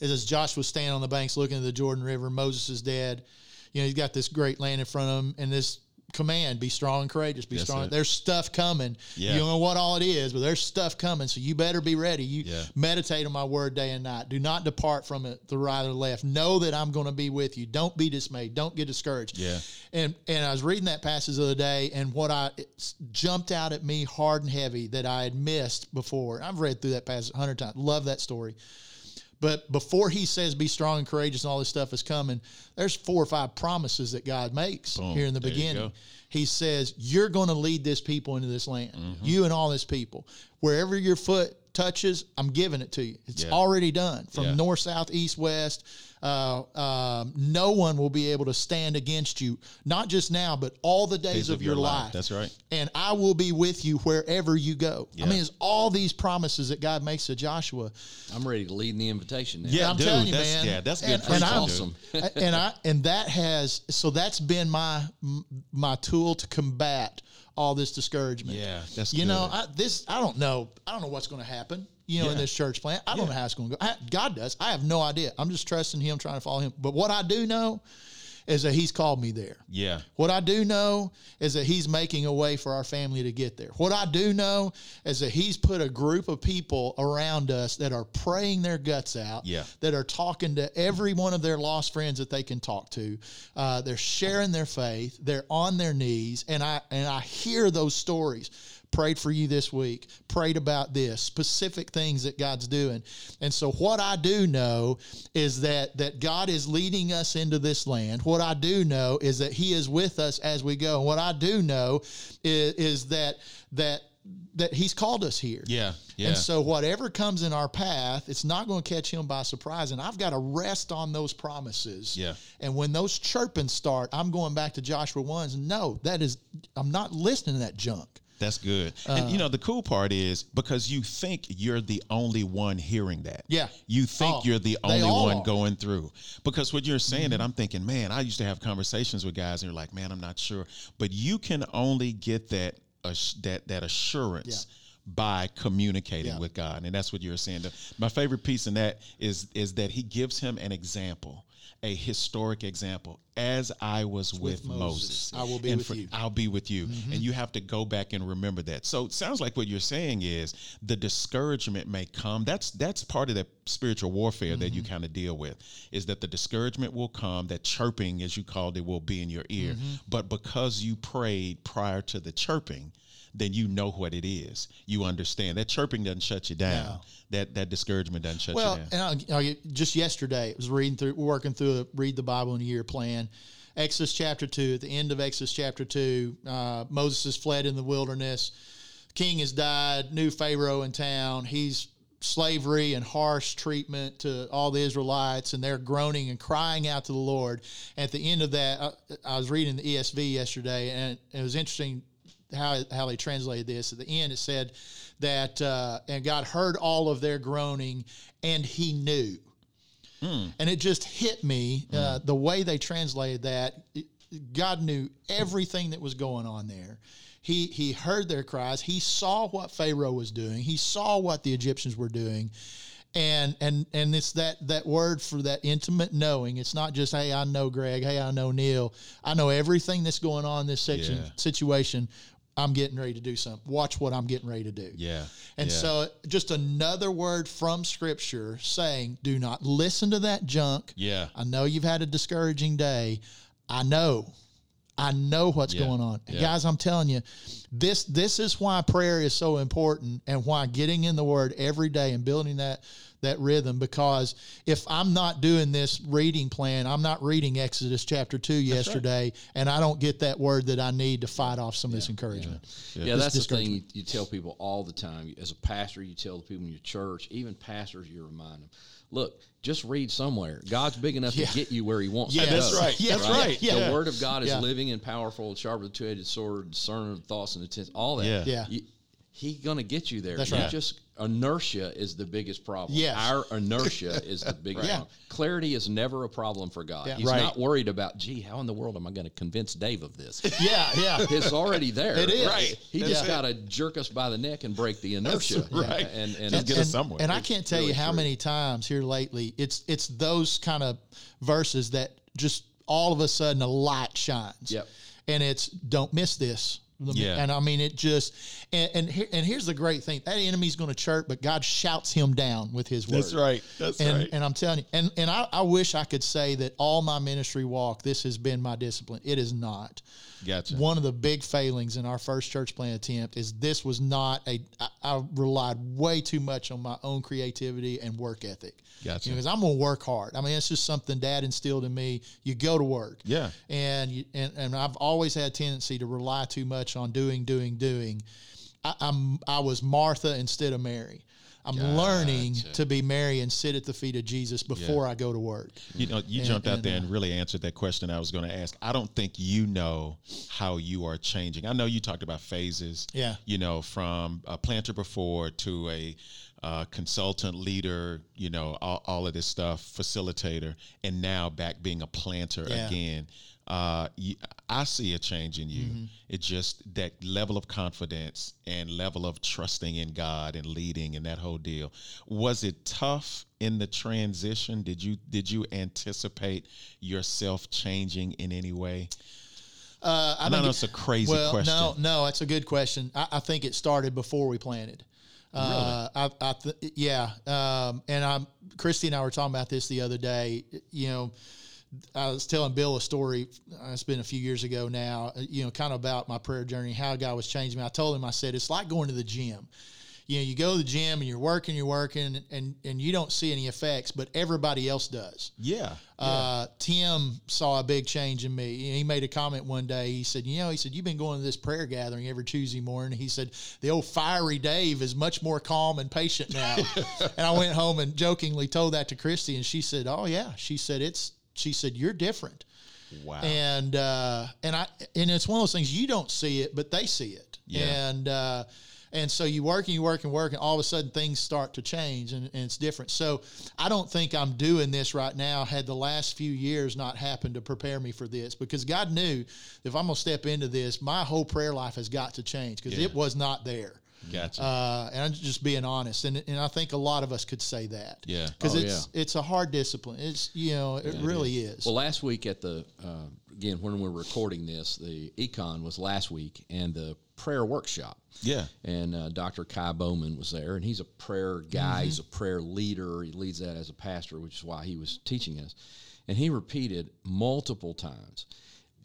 is as Joshua standing on the banks looking at the Jordan River, Moses is dead. You know, he's got this great land in front of him, and this command: be strong and courageous. Be That's strong. it. There's stuff coming. Yeah. You don't know what all it is, but there's stuff coming. So you better be ready. You Yeah. meditate on my word day and night. Do not depart from it the right or left. Know that I'm going to be with you. Don't be dismayed. Don't get discouraged. Yeah. And and I was reading that passage the other day, and what I jumped out at me hard and heavy that I had missed before. I've read through that passage a hundred times. Love that story. But before he says be strong and courageous and all this stuff is coming, there's four or five promises that God makes Boom. here in the There beginning. He says, You're going to lead this people into this land, Mm-hmm. you and all this people. Wherever your foot touches, I'm giving it to you. It's Yeah. already done from Yeah. north, south, east, west. Uh, um, no one will be able to stand against you, not just now, but all the days, of, your, life. That's right. And I will be with you wherever you go. Yeah. I mean, it's all these promises that God makes to Joshua. I'm ready to lead in the invitation now. Yeah, I'm dude, telling you, that's- man. yeah, that's good And, and I'm- Awesome. [LAUGHS] and I and that has so that's been my my tool to combat all this discouragement. Yeah, that's you know. I, this. I don't know. I don't know what's going to happen. You know, in this church plant, I don't know how it's going to go. I, God does. I have no idea. I'm just trusting Him, trying to follow Him. But what I do know is that He's called me there. Yeah. What I do know is that He's making a way for our family to get there. What I do know is that He's put a group of people around us that are praying their guts out, Yeah. that are talking to every one of their lost friends that they can talk to. Uh, they're sharing their faith. They're on their knees, and I and I hear those stories. Prayed for you this week. Prayed about this specific things that God's doing, and so what I do know is that that God is leading us into this land. What I do know is that He is with us as we go. And what I do know is, is that that that He's called us here. Yeah. Yeah. And so whatever comes in our path, it's not going to catch him by surprise. And I've got to rest on those promises. Yeah. And when those chirping start, I'm going back to Joshua 1's. No, that is I'm not listening to that junk. That's good. and Uh, you know, the cool part is because you think you're the only one hearing that. Yeah. You think Oh, you're the only one are. Mm-hmm. going through. Because when you're saying that, I'm thinking, man, I used to have conversations with guys and you're like, man, I'm not sure. But you can only get that ass- that that assurance by communicating Yeah. with God. And that's what you're saying. The- My favorite piece in that is is that he gives him an example, a historic example. As I was with, Moses, Moses, I will be and with you. Mm-hmm. I'll be with you. And you have to go back and remember that. So it sounds like what you're saying is the discouragement may come. That's that's part of that spiritual warfare that you Mm-hmm. kind of deal with. Is that the discouragement will come, that chirping, as you called it, will be in your ear. Mm-hmm. But because you prayed prior to the chirping, then you know what it is. You understand. That chirping doesn't shut you down. No. That that discouragement doesn't shut Well, you down. and I'll, I'll just yesterday, I was reading through, working through a read the Bible in a year plan. Exodus chapter two. At the end of Exodus chapter two, uh, Moses has fled in the wilderness. King has died. New Pharaoh in town. He's slavery and harsh treatment to all the Israelites, and they're groaning and crying out to the Lord. At the end of that, I, I was reading the ESV yesterday, and it was interesting how how they translated this. At the end, it said that uh, and God heard all of their groaning, and He knew. And it just hit me uh, the way they translated that. it- God knew everything that was going on there. He he heard their cries. He saw what Pharaoh was doing. He saw what the Egyptians were doing. And and and it's that that word for that intimate knowing. It's not just hey I know Greg, hey I know Neal. I know everything that's going on in this section Yeah. situation. I'm getting ready to do something. Watch what I'm getting ready to do. Yeah. And yeah. so, just another word from Scripture saying, do not listen to that junk. Yeah. I know you've had a discouraging day. I know. I know what's Yeah. going on. Yeah. Guys, I'm telling you, this this is why prayer is so important and why getting in the word every day and building that that rhythm because if I'm not doing this reading plan, I'm not reading Exodus chapter 2 yesterday and I don't get that word that I need to fight off some of this encouragement. Yeah, This that's the thing you, you tell people all the time. As a pastor, you tell the people in your church, even pastors, you remind them, look, just read somewhere. God's big enough Yeah. to get you where He wants Yeah, to that's go. right. Yeah, That's right. yeah. The Word of God is Yeah. living and powerful, sharper than two-edged sword, discerning of thoughts and intents, all that. Yeah. Yeah. You- he gonna get you there. That's You right. Just inertia is the biggest problem. Yes. Our inertia [LAUGHS] is the biggest Yeah. problem. Clarity is never a problem for God. Yeah. He's Right. not worried about, gee, how in the world am I going to convince Dave of this? [LAUGHS] Yeah, yeah. [LAUGHS] it's already there. It is. Right. He That's just got to jerk us by the neck and break the inertia. right. And and, Just get us somewhere. And I can't tell you how true. many times here lately it's it's those kind of verses that just all of a sudden a light shines. Yep. And it's don't miss this. Yeah. And I mean it just and and, here, and here's the great thing. That enemy's going to chirp, but God shouts him down with his word. That's right. That's and, right. and I'm telling you, and, and I, I wish I could say that all my ministry walk, this has been my discipline. It is not. Gotcha. One of the big failings in our first church plant attempt is this was not a. I, I relied way too much on my own creativity and work ethic. Gotcha. Because I'm gonna work hard. I mean, it's just something Dad instilled in me. You go to work. Yeah. And you, and and I've always had a tendency to rely too much on doing, doing, doing. I, I'm I was Martha instead of Mary. I'm learning to be Mary and sit at the feet of Jesus before I go to work. You know, you And- jumped out and, there uh, and really answered that question I was going to ask. I don't think you know how you are changing. I know you talked about phases. Yeah. You know, from a planter before to a uh, consultant, leader. You know, all, all of this stuff, facilitator, and now back being a planter Yeah. again. Uh, I see a change in you. It's just that level of confidence and level of trusting in God and leading and that whole deal. Was it tough in the transition? Did you did you anticipate yourself changing in any way? Uh, I I know think it's a crazy well, question. no, no, that's a good question. I, I think it started before we planted. Uh, I, I th- yeah, um, and I'm Christy and I were talking about this the other day. You know, I was telling Bill a story. uh, It's been a few years ago now. uh, You know, kind of about my prayer journey, how God was changing me. I told him, I said, it's like going to the gym. You know, you go to the gym and you're working, you're working, and and you don't see any effects, but everybody else does. Yeah. Uh, Tim saw a big change in me. He made a comment one day. He said, "You know, he said you've been going to this prayer gathering every Tuesday morning." He said the old fiery Dave is much more calm and patient now. [LAUGHS] and I went home and jokingly told that to Christy, and she said, "Oh yeah." She said it's. She said you're different. wow. And uh, and I and it's one of those things you don't see it, but they see it. Yeah. And uh, and so you work and you work and work, and all of a sudden things start to change, and, and it's different. So I don't think I'm doing this right now. Had the last few years not happened to prepare me for this, because God knew if I'm gonna step into this, my whole prayer life has got to change because Yeah. it was not there. Gotcha. Uh, and I'm just being honest, and and I think a lot of us could say that. Yeah. because Oh, it's it's a hard discipline. It's you know it really is. Well, last week at the uh, again when we're recording this, the econ was last week, and the prayer workshop. yeah. And uh, Dr. Kie Bowman was there, and he's a prayer guy. Mm-hmm. He's a prayer leader. He leads that as a pastor, which is why he was teaching us. And he repeated multiple times,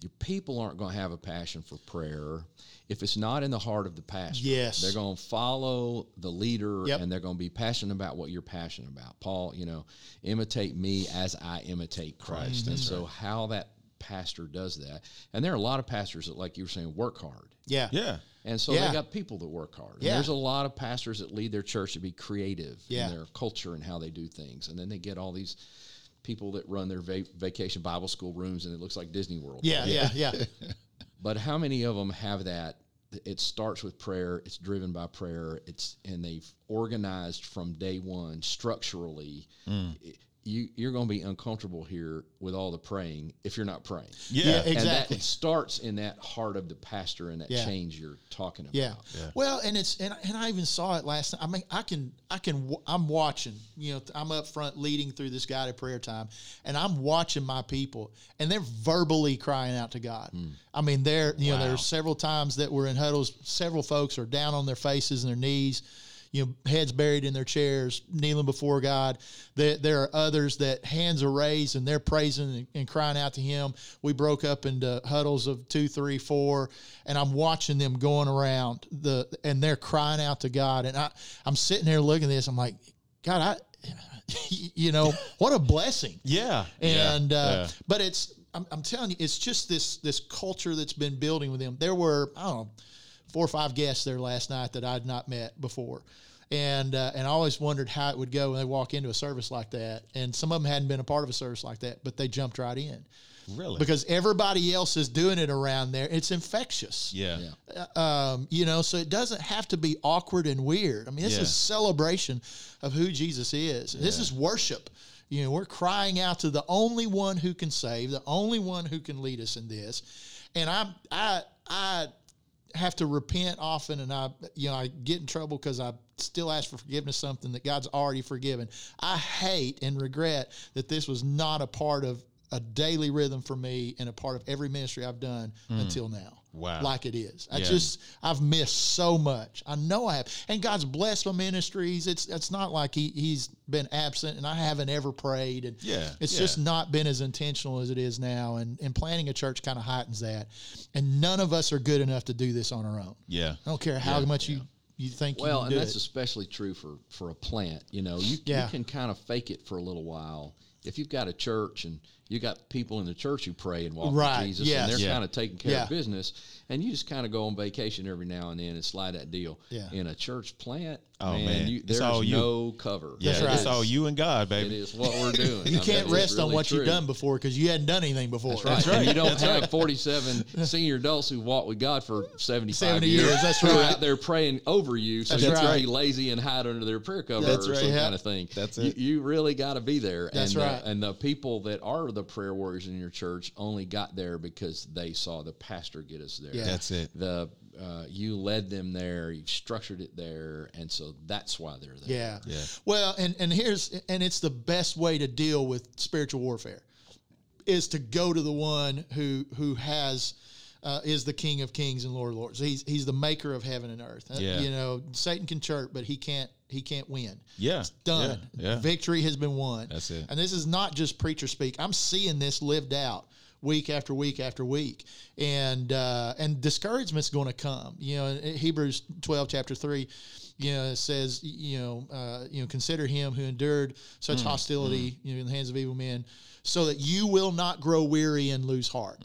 "Your people aren't going to have a passion for prayer if it's not in the heart of the pastor. Yes. they're going to follow the leader, Yep. and they're going to be passionate about what you're passionate about. Paul, you know, imitate me as I imitate Christ. And so, how that pastor does that, and there are a lot of pastors that, like you were saying, work hard. yeah, Yeah. And so Yeah. they got people that work hard. And Yeah. there's a lot of pastors that lead their church to be creative Yeah. in their culture and how they do things. And then they get all these people that run their va- vacation Bible school rooms and it looks like Disney World. yeah, yeah, [LAUGHS] yeah. But how many of them have that? It starts with prayer. It's driven by prayer. It's and they've organized from day one structurally. Mm. It- you you're going to be uncomfortable here with all the praying if you're not praying. Yeah. Yeah, And exactly. that starts in that heart of the pastor and that Yeah. change you're talking about. Yeah. Well, and it's and, and I even saw it last night. I mean, I can I can I'm watching. You know, I'm up front leading through this guided prayer time, and I'm watching my people, and they're verbally crying out to God. Hmm. I mean, they're you know Wow. there's several times that we're in huddles. Several folks are down on their faces and their knees. You know, heads buried in their chairs, kneeling before God. There, there are others that hands are raised and they're praising and, and crying out to Him. We broke up into huddles of two, three, four, and I'm watching them going around the, and they're crying out to God. And I, I'm sitting there looking at this. I'm like, God, I, [LAUGHS] you know, what a blessing. [LAUGHS] Yeah. And yeah. uh, yeah. but it's I'm, I'm telling you, it's just this this culture that's been building with them. There were I don't know four or five guests there last night that I'd not met before. And uh, and I always wondered how it would go when they walk into a service like that. And some of them hadn't been a part of a service like that, but they jumped right in really. because everybody else is doing it around there. It's infectious yeah. Yeah. um, you know, so it doesn't have to be awkward and weird. I mean, this Yeah. is celebration of who Jesus is. This is worship. You know, we're crying out to the only one who can save, the only one who can lead us in this. And I, I, I have to repent often, and I, you know, I get in trouble because I still ask for forgiveness something that God's already forgiven. I hate and regret that this was not a part of a daily rhythm for me and a part of every ministry I've done hmm. until now. Wow. Like it is. I Yeah. just I've missed so much. I know I have. And God's blessed my ministries. It's it's not like he he's been absent and I haven't ever prayed. And Yeah, it's yeah. just not been as intentional as it is now. And and planning a church kind of heightens that. And none of us are good enough to do this on our own. Yeah. I don't care how much you you think Well, you can and do that's it. especially true for for a plant. You know, you, Yeah. you can kind of fake it for a little while. If you've got a church and you got people in the church who pray and walk Right, with Jesus, yes. and they're Yeah. kind of taking care Yeah. of business, and you just kind of go on vacation every now and then and slide that deal. Yeah. In a church plant, Oh, man, man. You, It's there's all you. no cover. Yeah. That's right. It's all you and God, baby. is what we're doing. [LAUGHS] you I can't mean, it's rest on what true. you've done before because you hadn't done anything before. That's right. That's right. And you don't That's have right. 47 [LAUGHS] senior adults who walked with God for 75 70 years. years, that's who are right. out there praying over you so That's you right. can be lazy and hide under their prayer cover That's or right. some Yeah. kind of thing. That's it. You, really got to be there. That's and, right. The, and the people that are the prayer warriors in your church only got there because they saw the pastor get us there. Yeah. That's it. The uh, you led them there, you structured it there, and so that's why they're there. Yeah. Yeah. Well, and and here's and it's the best way to deal with spiritual warfare is to go to the one who who has uh, is the King of Kings and Lord of Lords. He's he's the maker of heaven and earth. Uh, Yeah. You know, Satan can chirp, but he can't he can't win. Yeah. It's done. Yeah. yeah. Victory has been won. That's it. And this is not just preacher speak. I'm seeing this lived out week after week after week, and uh, and discouragement's going to come. You know, Hebrews 12 chapter three. You know, it says, you know, uh, you know, consider him who endured such hostility, you know, in the hands of evil men, so that you will not grow weary and lose heart.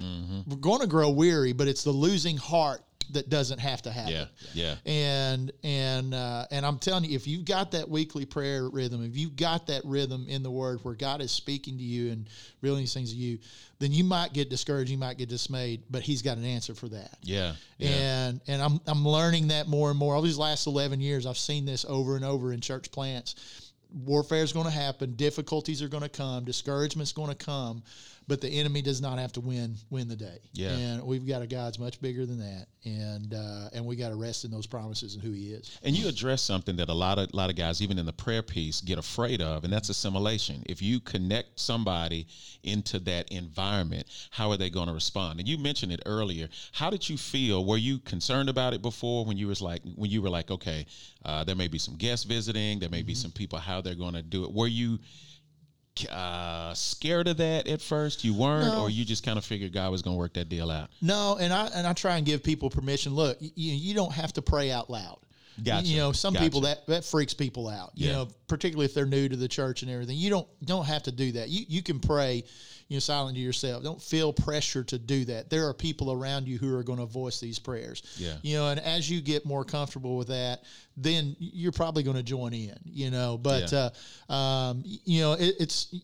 We're going to grow weary, but it's the losing heart that doesn't have to happen Yeah. Yeah. and and uh, and I'm telling you, if you've got that weekly prayer rhythm, if you've got that rhythm in the Word where God is speaking to you and revealing things to you, then you might get discouraged, you might get dismayed, but He's got an answer for that. Yeah. Yeah. And and I'm I'm learning that more and more. All these last 11 years, I've seen this over and over in church plants. Warfare is going to happen. Difficulties are going to come. Discouragement's going to come, but the enemy does not have to win win the day. Yeah. And we've got a God's much bigger than that, and uh, and we got to rest in those promises and who He is. And you address something that a lot of lot of guys, even in the prayer piece, get afraid of, and that's assimilation. If you connect somebody into that environment, how are they going to respond? And you mentioned it earlier. How did you feel? Were you concerned about it before when you was like when you were like, okay, uh, there may be some guests visiting, there may be some people. How they're going to do it? Were you uh, scared of that at first? You weren't, No. or you just kind of figured God was going to work that deal out? No, and I and I try and give people permission. Look, you, you don't have to pray out loud. Gotcha. You know, some people that that freaks people out. You Yeah. know, particularly if they're new to the church and everything. You don't don't have to do that. You you can pray, you know, silent to yourself. Don't feel pressure to do that. There are people around you who are going to voice these prayers. Yeah. You know, and as you get more comfortable with that, then you're probably going to join in. You know, but Yeah. uh, um, you know, it, it's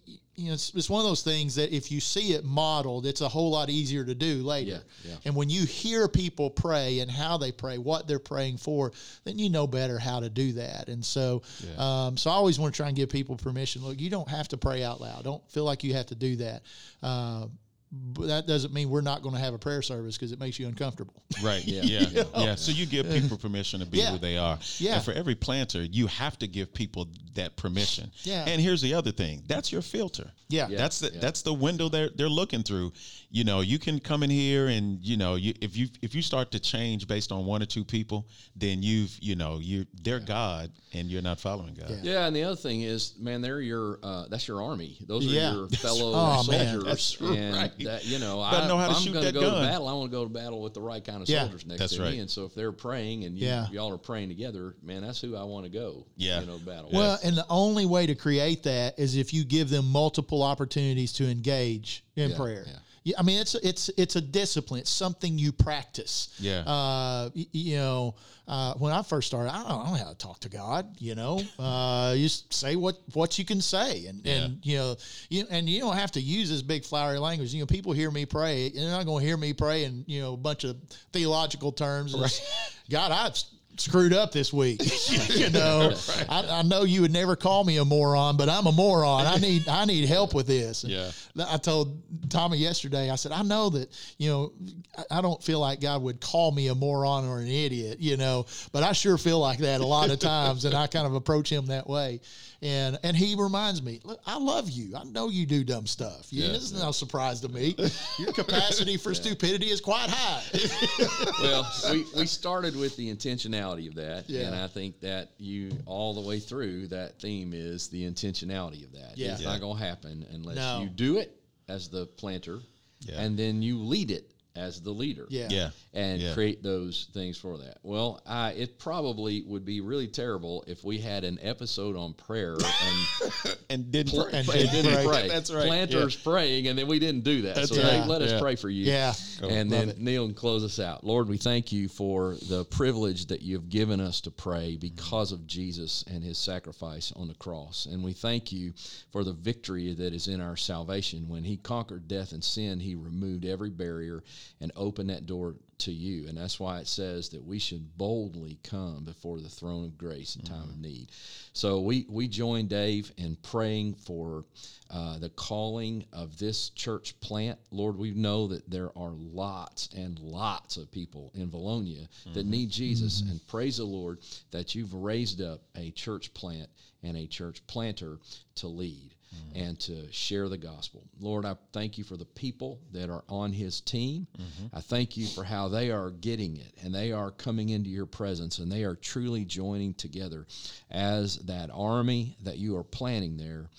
you know, it's, it's one of those things that if you see it modeled, it's a whole lot easier to do later. Yeah, yeah. And when you hear people pray and how they pray, what they're praying for, then you know better how to do that. And so, um, so I always want to try and give people permission. Look, you don't have to pray out loud. Don't feel like you have to do that. Uh, but that doesn't mean we're not going to have a prayer service because it makes you uncomfortable. Right. Yeah. [LAUGHS] Yeah. Yeah. So you give people permission to be Yeah. who they are. Yeah. And for every planter, you have to give people that permission. Yeah. And here's the other thing. That's your filter. Yeah. Yeah. That's the yeah. that's the window they're they're looking through. You know, you can come in here and you know, you if you if you start to change based on one or two people, then you've you know you they're God and you're not following God. Yeah. Yeah, and the other thing is, man, they're your uh, that's your army. Those are Yeah. your fellow Oh, man, soldiers, that's and right. [LAUGHS] that you know, I know how to I'm shoot going to that go gun. to battle. I want to go to battle with the right kind of Yeah. soldiers next That's to right. me. And so if they're praying and you, Yeah. y'all are praying together, man, that's who I want to go. Yeah. you know, battle. Well, with. and the only way to create that is if you give them multiple opportunities to engage in Yeah, prayer. Yeah. Yeah, I mean it's it's it's a discipline. It's something you practice. Yeah. Uh, you know, uh, when I first started, I don't, I don't know how to talk to God. You know, [LAUGHS] uh, you just say what what you can say, and and you know, you and you don't have to use this big flowery language. You know, people hear me pray, and they're not going to hear me pray in you know a bunch of theological terms. It's, God, I've screwed up this week. [LAUGHS] you know, I, I know you would never call me a moron, but I'm a moron. I need I need help with this. And Yeah. I told Tommy yesterday. I said I know that you know I- I don't feel like God would call me a moron or an idiot. You know, but I sure feel like that a lot of times, and I kind of approach him that way. And and he reminds me, look, I love you. I know you do dumb stuff. You, Yeah, this is no surprise to me. Your [LAUGHS] capacity for stupidity is quite high. [LAUGHS] well, we, [LAUGHS] we started with the intentionality of that, Yeah. and I think that you all the way through that theme is the intentionality of that. Yeah. It's Yeah. not going to happen unless No. you do it as the planter, Yeah. and then you lead it as the leader. Yeah. Yeah. and Yeah. create those things for that. Well, I, it probably would be really terrible if we had an episode on prayer and, [LAUGHS] And didn't pl- pray. And and didn't didn't pray. pray. That's right. Planters praying, and then we didn't do that. That's so right. Let us Yeah. pray for you. Yeah. And Love then it. Neal can close us out. Lord, we thank you for the privilege that you've given us to pray because of Jesus and his sacrifice on the cross. And we thank you for the victory that is in our salvation. When he conquered death and sin, he removed every barrier and open that door to you. And that's why it says that we should boldly come before the throne of grace in time of mm-hmm. need. So we, we join Dave in praying for uh, the calling of this church plant. Lord, we know that there are lots and lots of people in Vilonia that mm-hmm. need Jesus. Mm-hmm. And praise the Lord that you've raised up a church plant and a church planter to lead Mm-hmm. and to share the gospel. Lord, I thank you for the people that are on his team. Mm-hmm. I thank you for how they are getting it and they are coming into your presence and they are truly joining together as that army that you are planning there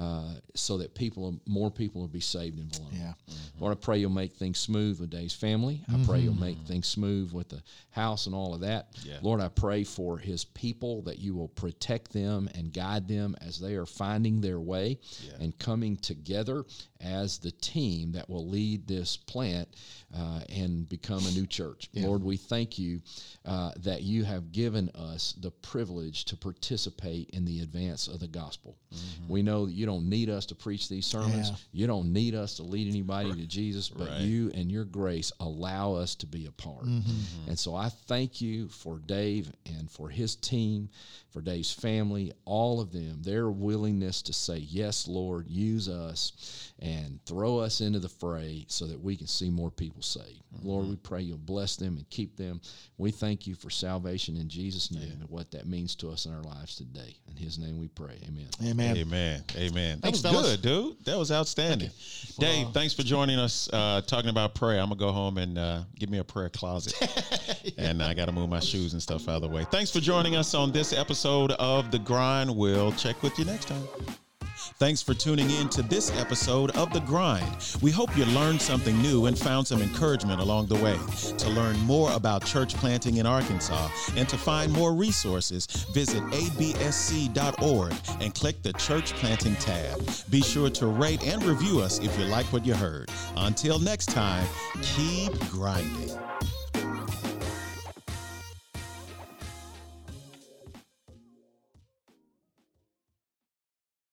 uh, so that people, more people will be saved in Vilonia. Yeah. Lord, I pray you'll make things smooth with Dave's family. I pray you'll make things smooth with the house and all of that. Yeah. Lord, I pray for his people that you will protect them and guide them as they are finding their way and coming together as the team that will lead this plant uh, and become a new church. Lord, we thank you uh, that you have given us the privilege to participate in the advance of the gospel. We know that you don't need us to preach these sermons. Yeah. You don't need us to lead anybody to Jesus, but Right. you and your grace allow us to be a part. Mm-hmm. Mm-hmm. And so I thank you for Dave and for his team, for Dave's family, all of them, their willingness to say, Yes, Lord, use us and throw us into the fray so that we can see more people saved. Mm-hmm. Lord, we pray you'll bless them and keep them. We thank you for salvation in Jesus' name and what that means to us in our lives today. In his name we pray. Amen. Amen. Amen. Amen. That Thanks, was fellas. good, dude. That was outstanding. Dave, thanks for joining us uh, talking about prayer. I'm going to go home and uh, give me a prayer closet. [LAUGHS] And I got to move my shoes and stuff out of the way. Thanks for joining us on this episode of The Grind. We'll check with you next time. Thanks for tuning in to this episode of The Grind. We hope you learned something new and found some encouragement along the way. To learn more about church planting in Arkansas and to find more resources, visit absc.org and click the Church Planting tab. Be sure to rate and review us if you like what you heard. Until next time, keep grinding.